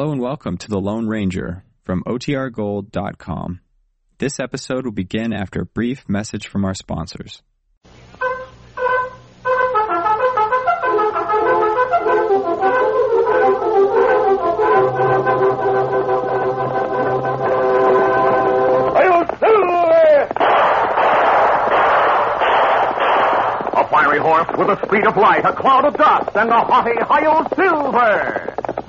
Hello and welcome to The Lone Ranger from OTRGold.com. This episode will begin after a brief message from our sponsors. A fiery horse with the speed of light, a cloud of dust, and a haughty Hi-Yo Silver,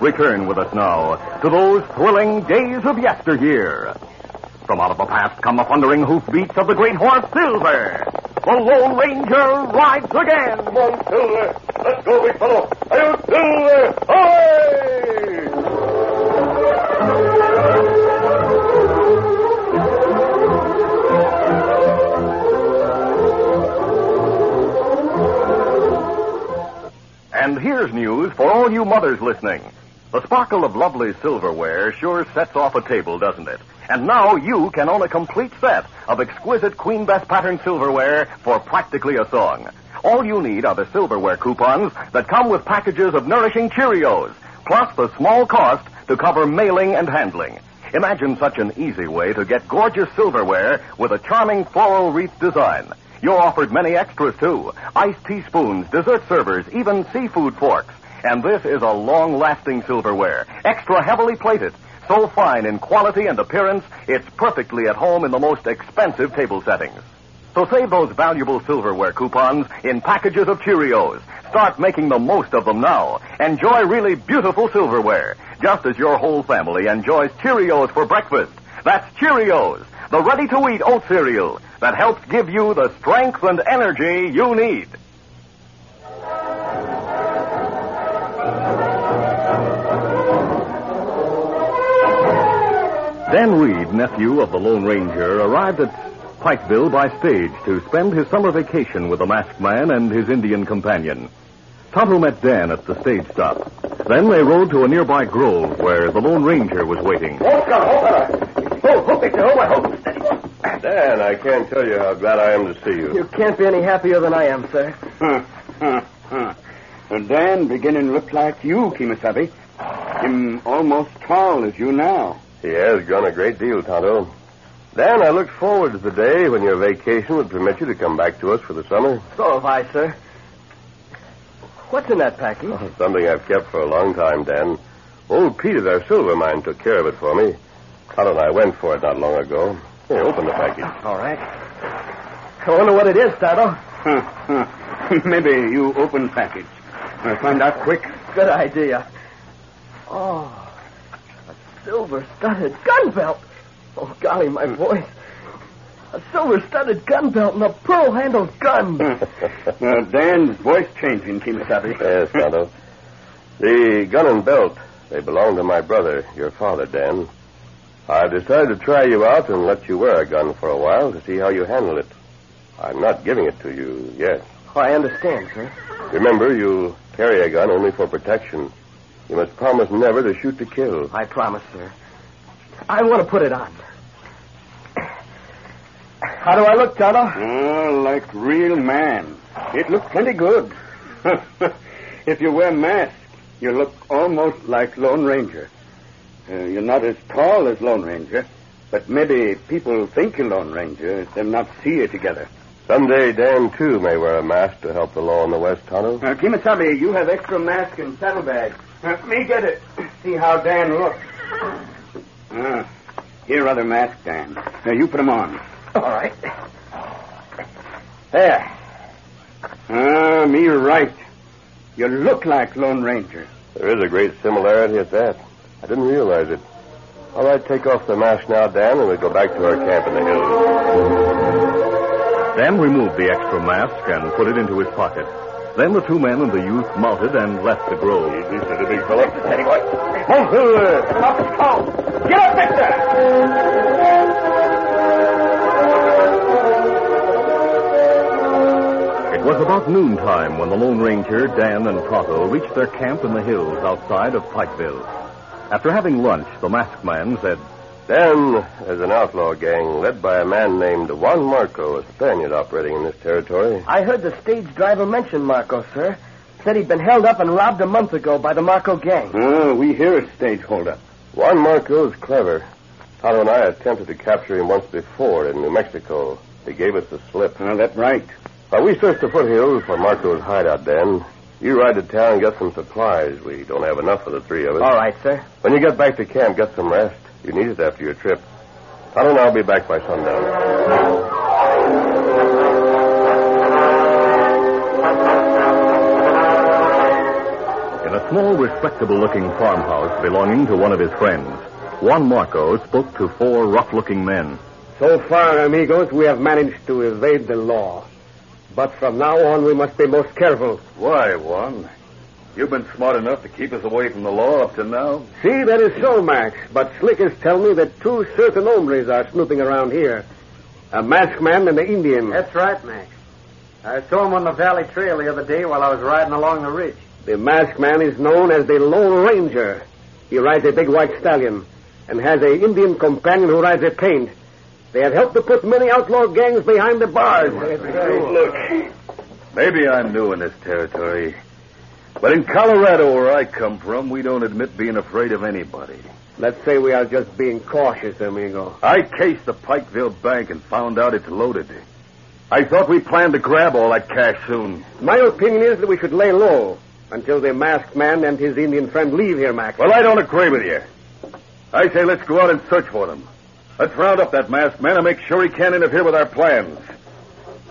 Return with us now to those thrilling days of yesteryear. From out of the past come the thundering hoofbeats of the great horse Silver. The Lone Ranger rides again. Come on, Silver. Let's go, big fellow. Are Silver? Away! And here's news for all you mothers listening. The sparkle of lovely silverware sure sets off a table, doesn't it? And now you can own a complete set of exquisite Queen Bess pattern silverware for practically a song. All you need are the silverware coupons that come with packages of nourishing Cheerios, plus the small cost to cover mailing and handling. Imagine such an easy way to get gorgeous silverware with a charming floral wreath design. You're offered many extras too. Iced teaspoons, dessert servers, even seafood forks. And this is a long-lasting silverware, extra heavily plated, so fine in quality and appearance, it's perfectly at home in the most expensive table settings. So save those valuable silverware coupons in packages of Cheerios. Start making the most of them now. Enjoy really beautiful silverware, just as your whole family enjoys Cheerios for breakfast. That's Cheerios, the ready-to-eat oat cereal that helps give you the strength and energy you need. Dan Reid, nephew of the Lone Ranger, arrived at Pikeville by stage to spend his summer vacation with the masked man and his Indian companion. Tonto met Dan at the stage stop. Then they rode to a nearby grove where the Lone Ranger was waiting. Dan, I can't tell you how glad I am to see you. You can't be any happier than I am, sir. Huh, huh, huh. Dan beginning to look like you, Kimasabi. Him almost tall as you now. He has grown a great deal, Tonto. Dan, I looked forward to the day when your vacation would permit you to come back to us for the summer. Oh, so have I, sir. What's in that package? Oh, something I've kept for a long time, Dan. Old Pete at our silver mine took care of it for me. Tonto and I went for it not long ago. Here, open the package. All right. I wonder what it is, Tonto. Huh, huh. Maybe you open package. I'll find out quick. Good idea. Oh, a silver-studded gun belt. Oh, golly, my voice. A silver-studded gun belt and a pearl-handled gun. Uh, Dan's voice changing, Kimasabi. Yes, Tonto. The gun and belt, they belong to my brother, your father, Dan. I've decided to try you out and let you wear a gun for a while to see how you handle it. I'm not giving it to you yet. Oh, I understand, sir. Remember, you carry a gun only for protection. You must promise never to shoot to kill. I promise, sir. I want to put it on. How do I look, Tonto? Oh, like real man. It looks plenty good. if you wear mask, you look almost like Lone Ranger. Uh, you're not as tall as Lone Ranger, but maybe people think you're Lone Ranger if they not see you together. Someday, Dan, too, may wear a mask to help the law in the West, Tonto. Uh, Kimasabi, you have extra mask and saddlebag. Uh, me get it. See how Dan looks. Ah, here other mask, Dan. Now you put put 'em on. All right. There. Ah, me right. You look like Lone Ranger. There is a great similarity at that. I didn't realize it. All right, take off the mask now, Dan, and we'll go back to our camp in the hills. Dan removed the extra mask and put it into his pocket. Then the two men and the youth mounted and left the grove. Easy, said big fellow. Listen, Teddy boy. Move forward. Get up, Victor. It was about noontime when the Lone Ranger, Dan, and Tonto reached their camp in the hills outside of Pikeville. After having lunch, the masked man said, Dan, there's an outlaw gang led by a man named Juan Marco, a Spaniard operating in this territory. I heard the stage driver mention Marco, sir. Said he'd been held up and robbed a month ago by the Marco gang. Oh, we hear a stage holdup. Juan Marco is clever. Tonto and I attempted to capture him once before in New Mexico. He gave us the slip. Ah, well, that's right. While we searched the foothills for Marco's hideout, Dan, you ride to town and get some supplies. We don't have enough for the three of us. All right, sir. When you get back to camp, get some rest. You need it after your trip. Tonto and I'll be back by sundown. In a small, respectable looking farmhouse belonging to one of his friends, Juan Marco spoke to four rough looking men. So far, amigos, we have managed to evade the law. But from now on, we must be most careful. Why, Juan? You've been smart enough to keep us away from the law up to now. See, that is so, Max. But slickers tell me that two certain hombres are snooping around here. A masked man and an Indian. That's right, Max. I saw him on the Valley Trail the other day while I was riding along the ridge. The masked man is known as the Lone Ranger. He rides a big white stallion and has a Indian companion who rides a paint. They have helped to put many outlaw gangs behind the bars. Look, maybe I'm new in this territory, but in Colorado, where I come from, we don't admit being afraid of anybody. Let's say we are just being cautious, amigo. I cased the Pikeville Bank and found out it's loaded. I thought we planned to grab all that cash soon. My opinion is that we should lay low until the masked man and his Indian friend leave here, Max. Well, I don't agree with you. I say let's go out and search for them. Let's round up that masked man and make sure he can't interfere with our plans.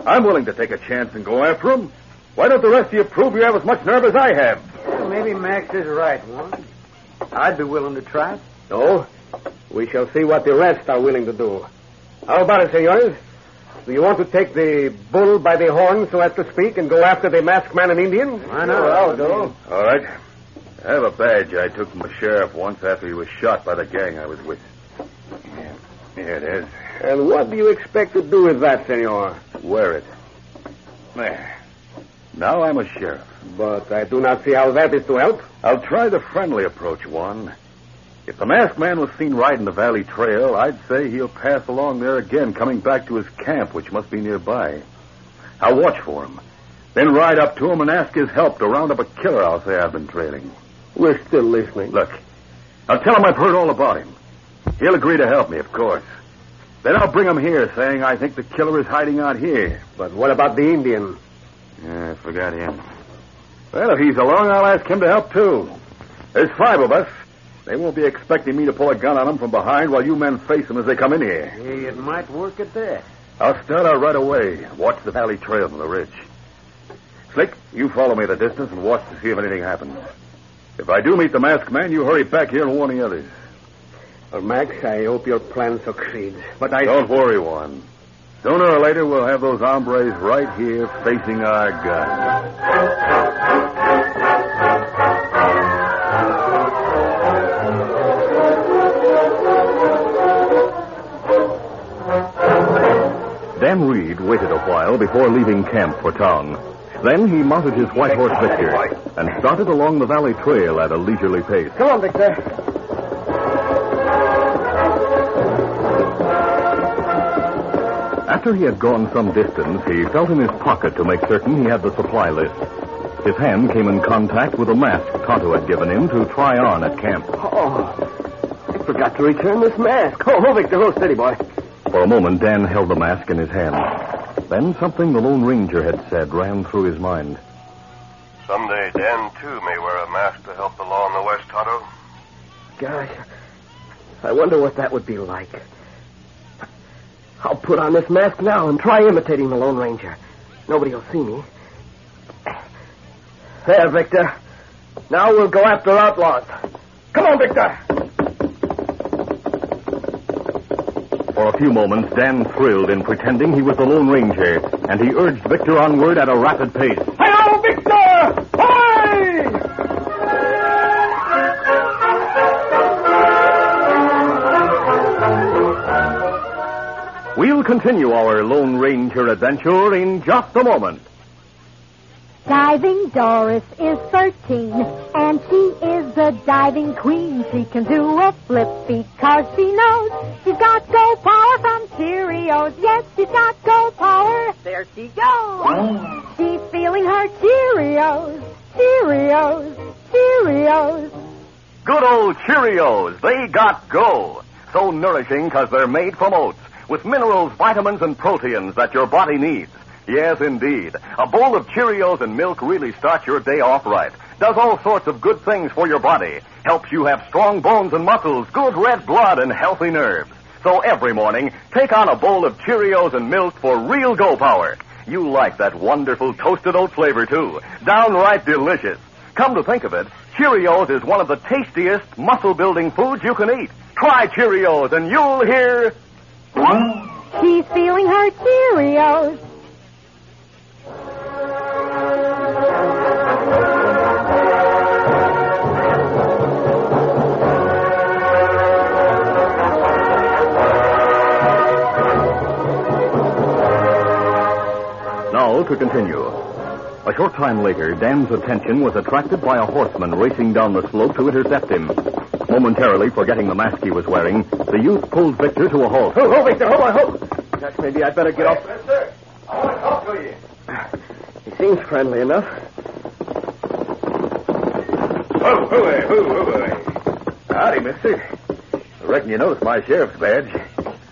I'm willing to take a chance and go after him. Why don't the rest of you prove you have as much nerve as I have? Well, maybe Max is right, Juan. I'd be willing to try it. No. We shall see what the rest are willing to do. How about it, senores? Do you want to take the bull by the horn, so as to speak, and go after the masked man and Indian? Why not? I'll go. All right. I have a badge I took from a sheriff once after he was shot by the gang I was with. Yeah, here it is. And what do you expect to do with that, senor? Wear it. There. Now I'm a sheriff. But I do not see how that is to help. I'll try the friendly approach, Juan. If the masked man was seen riding the valley trail, I'd say he'll pass along there again, coming back to his camp, which must be nearby. I'll watch for him. Then ride up to him and ask his help to round up a killer I'll say I've been trailing. We're still listening. Look, I'll tell him I've heard all about him. He'll agree to help me, of course. Then I'll bring him here, saying I think the killer is hiding out here. But what about the Indian? Yeah, I forgot him. Well, if he's along, I'll ask him to help, too. There's five of us. They won't be expecting me to pull a gun on them from behind while you men face them as they come in here. Hey, it might work at that. I'll start out right away. Watch the valley trail from the ridge. Slick, you follow me the distance and watch to see if anything happens. If I do meet the masked man, you hurry back here and warn the others. Well, Max, I hope your plan succeeds. But I. Don't worry, Juan. Sooner or later, we'll have those hombres right here facing our guns. Dan Reid waited a while before leaving camp for town. Then he mounted his white horse Victor and started along the valley trail at a leisurely pace. Come on, Victor. After he had gone some distance, he felt in his pocket to make certain he had the supply list. His hand came in contact with a mask Tonto had given him to try on at camp. Oh, I forgot to return this mask. Oh, oh, Victor, oh, steady, boy. For a moment, Dan held the mask in his hand. Then something the Lone Ranger had said ran through his mind. Someday, Dan, too, may wear a mask to help the law in the West, Tonto. Gosh, I wonder what that would be like. I'll put on this mask now and try imitating the Lone Ranger. Nobody will see me. There, Victor. Now we'll go after outlaws. Come on, Victor. For a few moments, Dan thrilled in pretending he was the Lone Ranger, and he urged Victor onward at a rapid pace. Continue our Lone Ranger adventure in just a moment. Diving Doris is 13, and she is the diving queen. She can do a flip because she knows she's got go power from Cheerios. Yes, she's got go power. There she goes. She's feeling her Cheerios, Cheerios, Cheerios. Good old Cheerios. They got go. So nourishing because they're made from oats with minerals, vitamins, and proteins that your body needs. Yes, indeed. A bowl of Cheerios and milk really starts your day off right. Does all sorts of good things for your body. Helps you have strong bones and muscles, good red blood, and healthy nerves. So every morning, take on a bowl of Cheerios and milk for real go power. You like that wonderful toasted oat flavor, too. Downright delicious. Come to think of it, Cheerios is one of the tastiest muscle building foods you can eat. Try Cheerios and you'll hear. She's feeling her Cheerios. Now to continue. A short time later, Dan's attention was attracted by a horseman racing down the slope to intercept him. Momentarily forgetting the mask he was wearing, the youth pulled Victor to a halt. Oh, oh, Victor, hold on, hold. Gosh, maybe I'd better get off. Mister, I want to talk to you. He seems friendly enough. Oh, hooey, hoo, hooey. Howdy, mister. I reckon you noticed my sheriff's badge.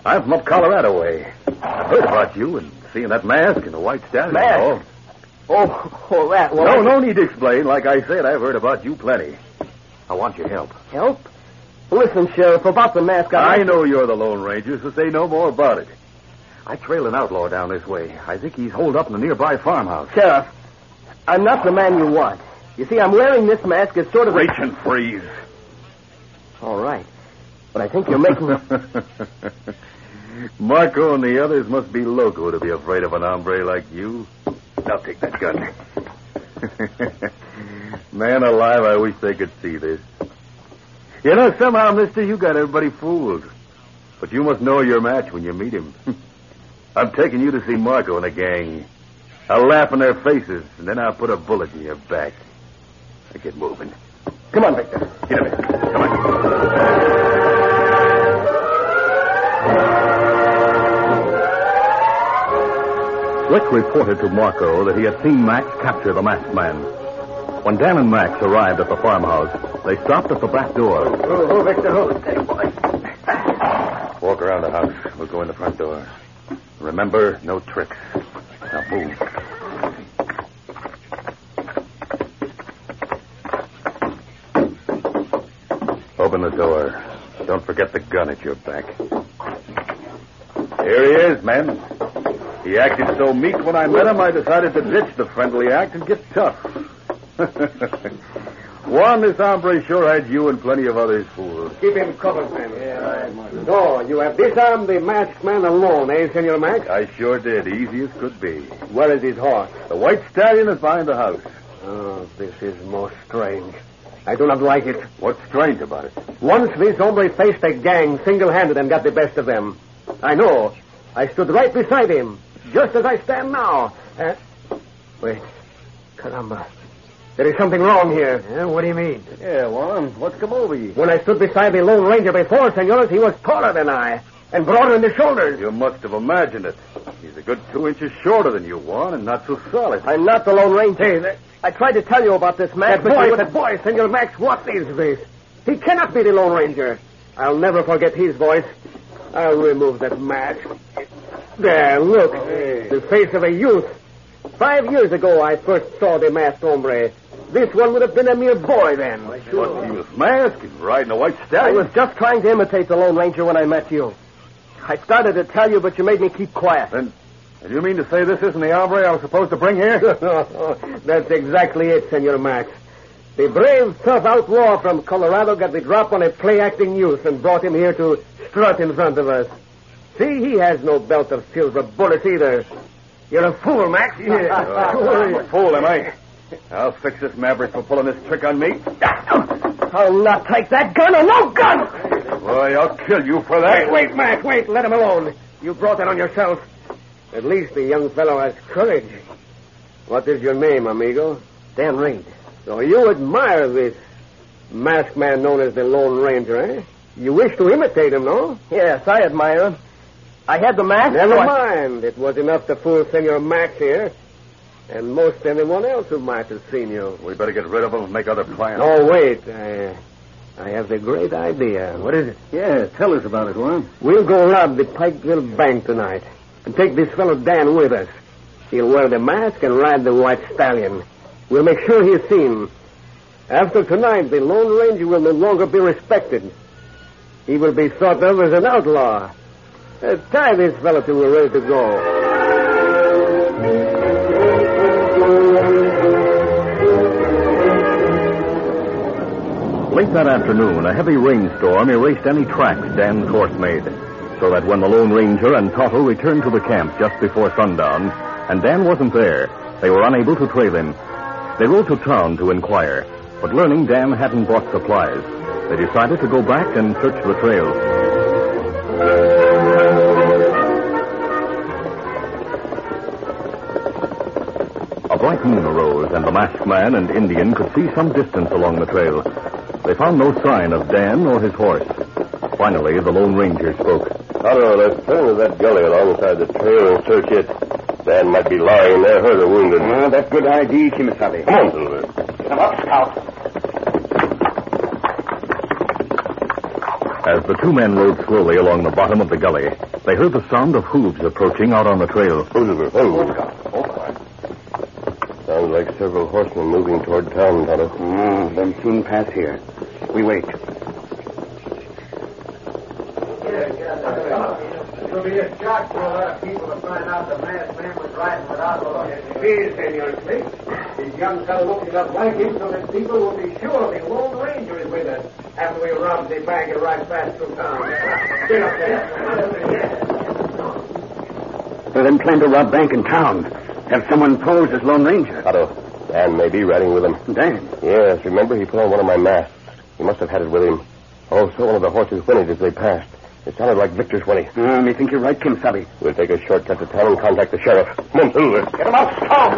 I'm from up Colorado way. I've heard about you and seeing that mask and the white stallion. Mask? and all. Oh, oh, that. Well, No, no need to explain. Like I said, I've heard about you plenty. I want your help. Help? Listen, Sheriff, about the mask. I know you're the Lone Ranger, so say no more about it. I trail an outlaw down this way. I think he's holed up in a nearby farmhouse. Sheriff, I'm not the man you want. You see, I'm wearing this mask as sort of a... Reach and freeze. All right. But I think you're making... Marco and the others must be loco to be afraid of an hombre like you. Now take that gun. Man alive, I wish they could see this. You know, somehow, mister, you got everybody fooled. But you must know your match when you meet him. I'm taking you to see Marco and the gang. I'll laugh in their faces, and then I'll put a bullet in your back. Get moving. Come on, Victor. Get him. Come on. Rick reported to Marco that he had seen Max capture the masked man. When Dan and Max arrived at the farmhouse, they stopped at the back door. Oh, oh Victor, oh. Hey, boy. Walk around the house. We'll go in the front door. Remember, no tricks. Now move. Open the door. Don't forget the gun at your back. Here he is, men. He acted so meek when I met him, I decided to ditch the friendly act and get tough. Juan, this hombre sure had you and plenty of others fooled. Keep him covered, man. Yeah, So, you have disarmed the masked man alone, eh, Senor Max? I sure did, easy as could be. Where is his horse? The white stallion is behind the house. Oh, this is most strange. I do not like it. What's strange about it? Once this hombre faced a gang single-handed and got the best of them. I know. I stood right beside him, just as I stand now. Uh, wait. Caramba. There is something wrong here. what do you mean? Yeah, Juan, what's come over you? When I stood beside the Lone Ranger before, senores, he was taller than I and broader in the shoulders. You must have imagined it. He's a good two inches shorter than you, Juan, and not so solid. I'm not the Lone Ranger. Hey, that- I tried to tell you about this mask, That but you boy, wouldn't- that boy, Senor Max, what is this? He cannot be the Lone Ranger. I'll never forget his voice. I'll remove that mask. There, look. The face of a youth. Five years ago, I first saw the masked hombre. This one would have been a mere boy then. What, he was masked and riding a white stallion. I was just trying to imitate the Lone Ranger when I met you. I started to tell you, but you made me keep quiet. Then, and you mean to say this isn't the hombre I was supposed to bring here? That's exactly it, Senor Max. The brave, tough outlaw from Colorado got the drop on a play-acting youth and brought him here to strut in front of us. See, he has no belt of silver bullets either. You're a fool, Max. I'm a fool, am I? I'll fix this maverick for pulling this trick on me. I'll not take that gun or no gun! Boy, I'll kill you for that. Wait, wait, Max, wait. Let him alone. You brought that on yourself. At least the young fellow has courage. What is your name, amigo? Dan Reid. So you admire this masked man known as the Lone Ranger, eh? You wish to imitate him, no? Yes, I admire him. I had the mask. Never so I- mind. It was enough to fool Senor Max here. And most anyone else who might have seen you. We better get rid of him and make other plans. Oh, wait. I, I have the great idea. What is it? Yeah, tell us about it, Juan. We'll go rob the Pikeville Bank tonight and take this fellow Dan with us. He'll wear the mask and ride the white stallion. We'll make sure he's seen. After tonight, the Lone Ranger will no longer be respected. He will be thought of as an outlaw. Uh, tie this fellow till we're ready to go. That afternoon, a heavy rainstorm erased any tracks Dan's horse made. So that when the Lone Ranger and Tonto returned to the camp just before sundown, and Dan wasn't there, they were unable to trail him. They rode to town to inquire, but learning Dan hadn't brought supplies, they decided to go back and search the trail. A bright moon arose, and the masked man and Indian could see some distance along the trail. They found no sign of Dan or his horse. Finally, the Lone Ranger spoke. Tonto, let's turn to that gully alongside the trail and search it. Dan might be lying there, hurt or wounded. Ah, that's a good idea, Kimasabi. Come on, Silver. Come up, Scout. As the two men rode slowly along the bottom of the gully, they heard the sound of hooves approaching out on the trail. Silver, oh. Sounds several horsemen moving toward town, Tonto. Oh, mm, them soon pass here. We wait. It'll be a shock to a lot of people to find out the masked man was riding without a lawyer. It is, Senor Slick. This young fellow looking up like him so that people will be sure the Lone Ranger is with us after we rob the bank and ride fast through town. Get up there. Well, them plan to rob bank in town. Have someone posed as Lone Ranger. Tonto, Dan maybe riding with him. Dan. Yes, remember he put on one of my masks. He must have had it with him. Also, one of the horses whinnied as they passed. It sounded like Victor's whinny. Uh, me think you're right, Kimasabi. We'll take a shortcut to town and contact the sheriff. Come on, Silver. Get him out, Scout.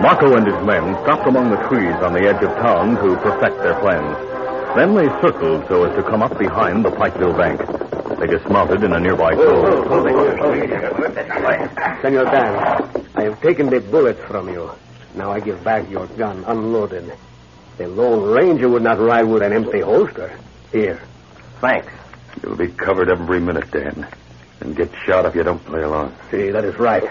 Marco and his men stopped among the trees on the edge of town to perfect their plans. Then they circled so as to come up behind the Pikeville Bank. They dismounted in a nearby grove. Senor Dan, I have taken the bullets from you. Now I give back your gun unloaded. The Lone Ranger would not ride with an empty holster. Here. Thanks. You'll be covered every minute, Dan. And get shot if you don't play along. See, that is right.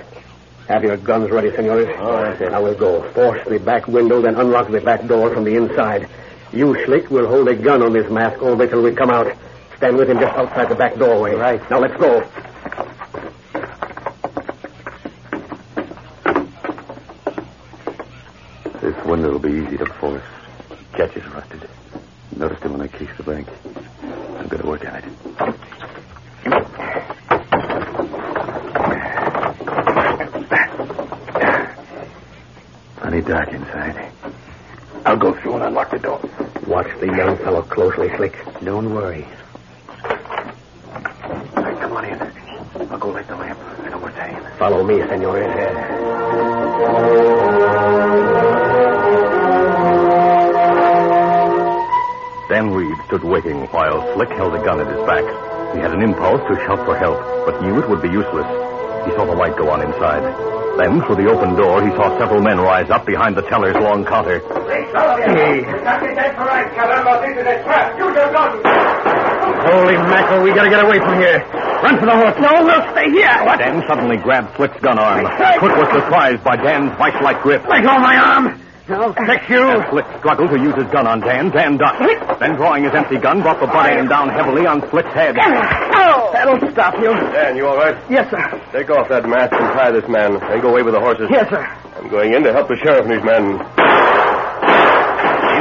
Have your guns ready, senores. All right, then. I will go. Force the back window, then unlock the back door from the inside. You, Slick, will hold a gun on this mask all the way till we come out. Stand with him just outside the back doorway. Right. Now let's go. This window will be easy to force. Catch is rusted. Noticed it when I cased the bank. I'm going to work on it. Plenty dark inside. I'll go through and unlock the door. Watch the young fellow closely, Slick. Don't worry. All right, come on in. I'll go light the lamp. I know where to aim. Follow me, senores. Dan Reid stood waiting while Slick held a gun at his back. He had an impulse to shout for help, but knew it would be useless. He saw the light go on inside. Then, through the open door, he saw several men rise up behind the teller's long counter. Holy mackerel, we gotta get away from here. Run for the horse. No, we'll stay here. What? Dan suddenly grabbed Slick's gun arm. Slick was surprised by Dan's vice-like grip. Let go of my arm. I'll fix you. As Slick struggled to use his gun on Dan, Dan ducked. Then, drawing his empty gun, brought the butt end down heavily on Slick's head. Oh, that'll stop you. Dan, you all right? Yes, sir. Take off that mask and tie this man. Then go away with the horses. Yes, sir. I'm going in to help the sheriff and his men.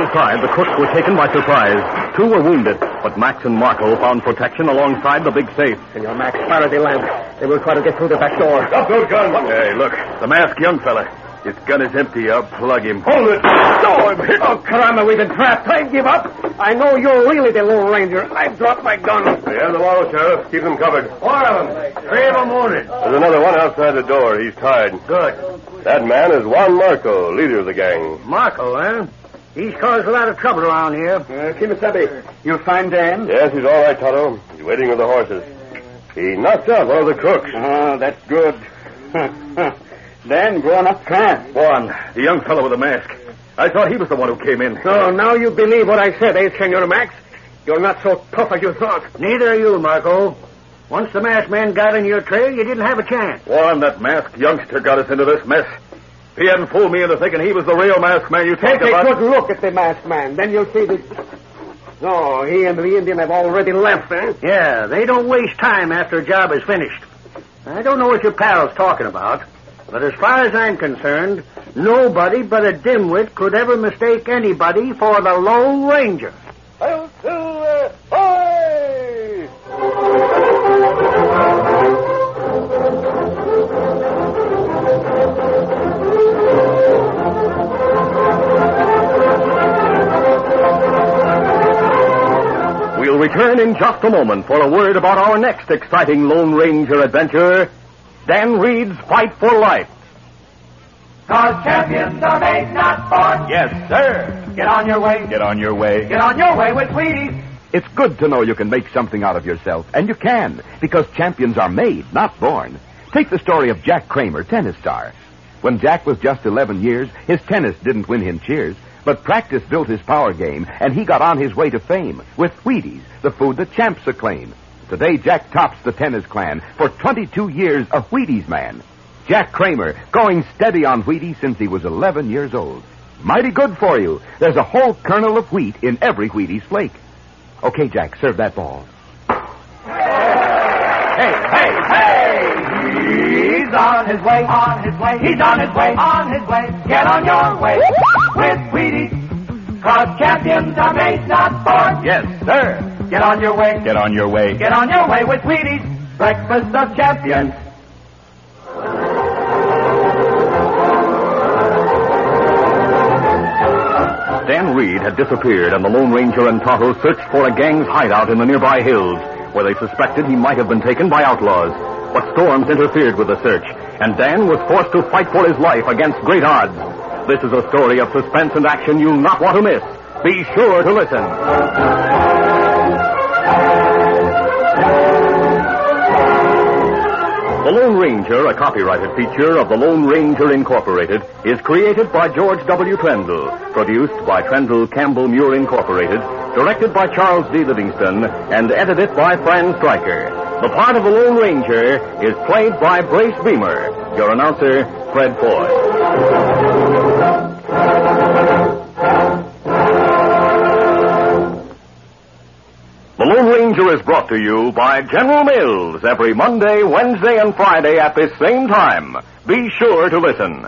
Inside, the crooks were taken by surprise. Two were wounded, but Max and Marco found protection alongside the big safe. Senor Max, fire the lamp. They will try to get through the back door. Stop those guns. Hey, look. The masked young fella. His gun is empty. I'll plug him. Hold it. No, I'm hit. Oh, caramba, we've been trapped. I give up. I know you're really the Lone Ranger. I've dropped my gun. Yeah, the wall, Sheriff. Keep them covered. Four of them. Three of them wounded. There's another one outside the door. He's tied. Good. That man is Juan Marco, leader of the gang. Marco, eh? He's caused a lot of trouble around here. Uh, Kimasabi. you'll find Dan? Yes, he's all right, Tonto. He's waiting with the horses. He knocked out one of the crooks. Oh, that's good. Dan growing up fast. Juan, the young fellow with the mask. I thought he was the one who came in. So now you believe what I said, eh, Senor Max? You're not so tough as you thought. Neither are you, Marco. Once the masked man got in your trail, you didn't have a chance. Juan, that masked youngster got us into this mess. He hadn't fooled me into thinking he was the real masked man you Take talked a good look at the masked man. Then you'll see that. No, he and the Indian have already left, eh? Yeah, they don't waste time after a job is finished. I don't know what your pal's talking about, but as far as I'm concerned, nobody but a dimwit could ever mistake anybody for the Lone Ranger. We'll return in just a moment for a word about our next exciting Lone Ranger adventure Dan Reid's Fight for Life. Cause champions are made, not born. Yes, sir. Get on your way. Get on your way. Get on your way with Wheaties. It's good to know you can make something out of yourself, and you can, because champions are made, not born. Take the story of Jack Kramer, tennis star. When Jack was just 11 years, his tennis didn't win him cheers, but practice built his power game, and he got on his way to fame with Wheaties, the food the champs acclaim. Today, Jack tops the tennis clan for 22 years a Wheaties man. Jack Kramer, going steady on Wheaties since he was 11 years old. Mighty good for you. There's a whole kernel of wheat in every Wheaties flake. Okay, Jack, serve that ball. Hey, hey, hey! He's on his way, on his way. He's on his way, on his way. Get on your way with Wheaties. Cause champions are made, not born. Yes, sir. Get on your way. Get on your way. Get on your way with Wheaties. Breakfast of champions. Dan Reid had disappeared, and the Lone Ranger and Tonto searched for a gang's hideout in the nearby hills, where they suspected he might have been taken by outlaws. But storms interfered with the search, and Dan was forced to fight for his life against great odds. This is a story of suspense and action you'll not want to miss. Be sure to listen. The Lone Ranger, a copyrighted feature of the Lone Ranger Incorporated, is created by George W. Trendle, produced by Trendle Campbell Muir Incorporated, directed by Charles D. Livingston, and edited by Fran Stryker. The part of the Lone Ranger is played by Brace Beemer. Your announcer, Fred Foy. Is brought to you by General Mills every Monday, Wednesday, and Friday at this same time. Be sure to listen.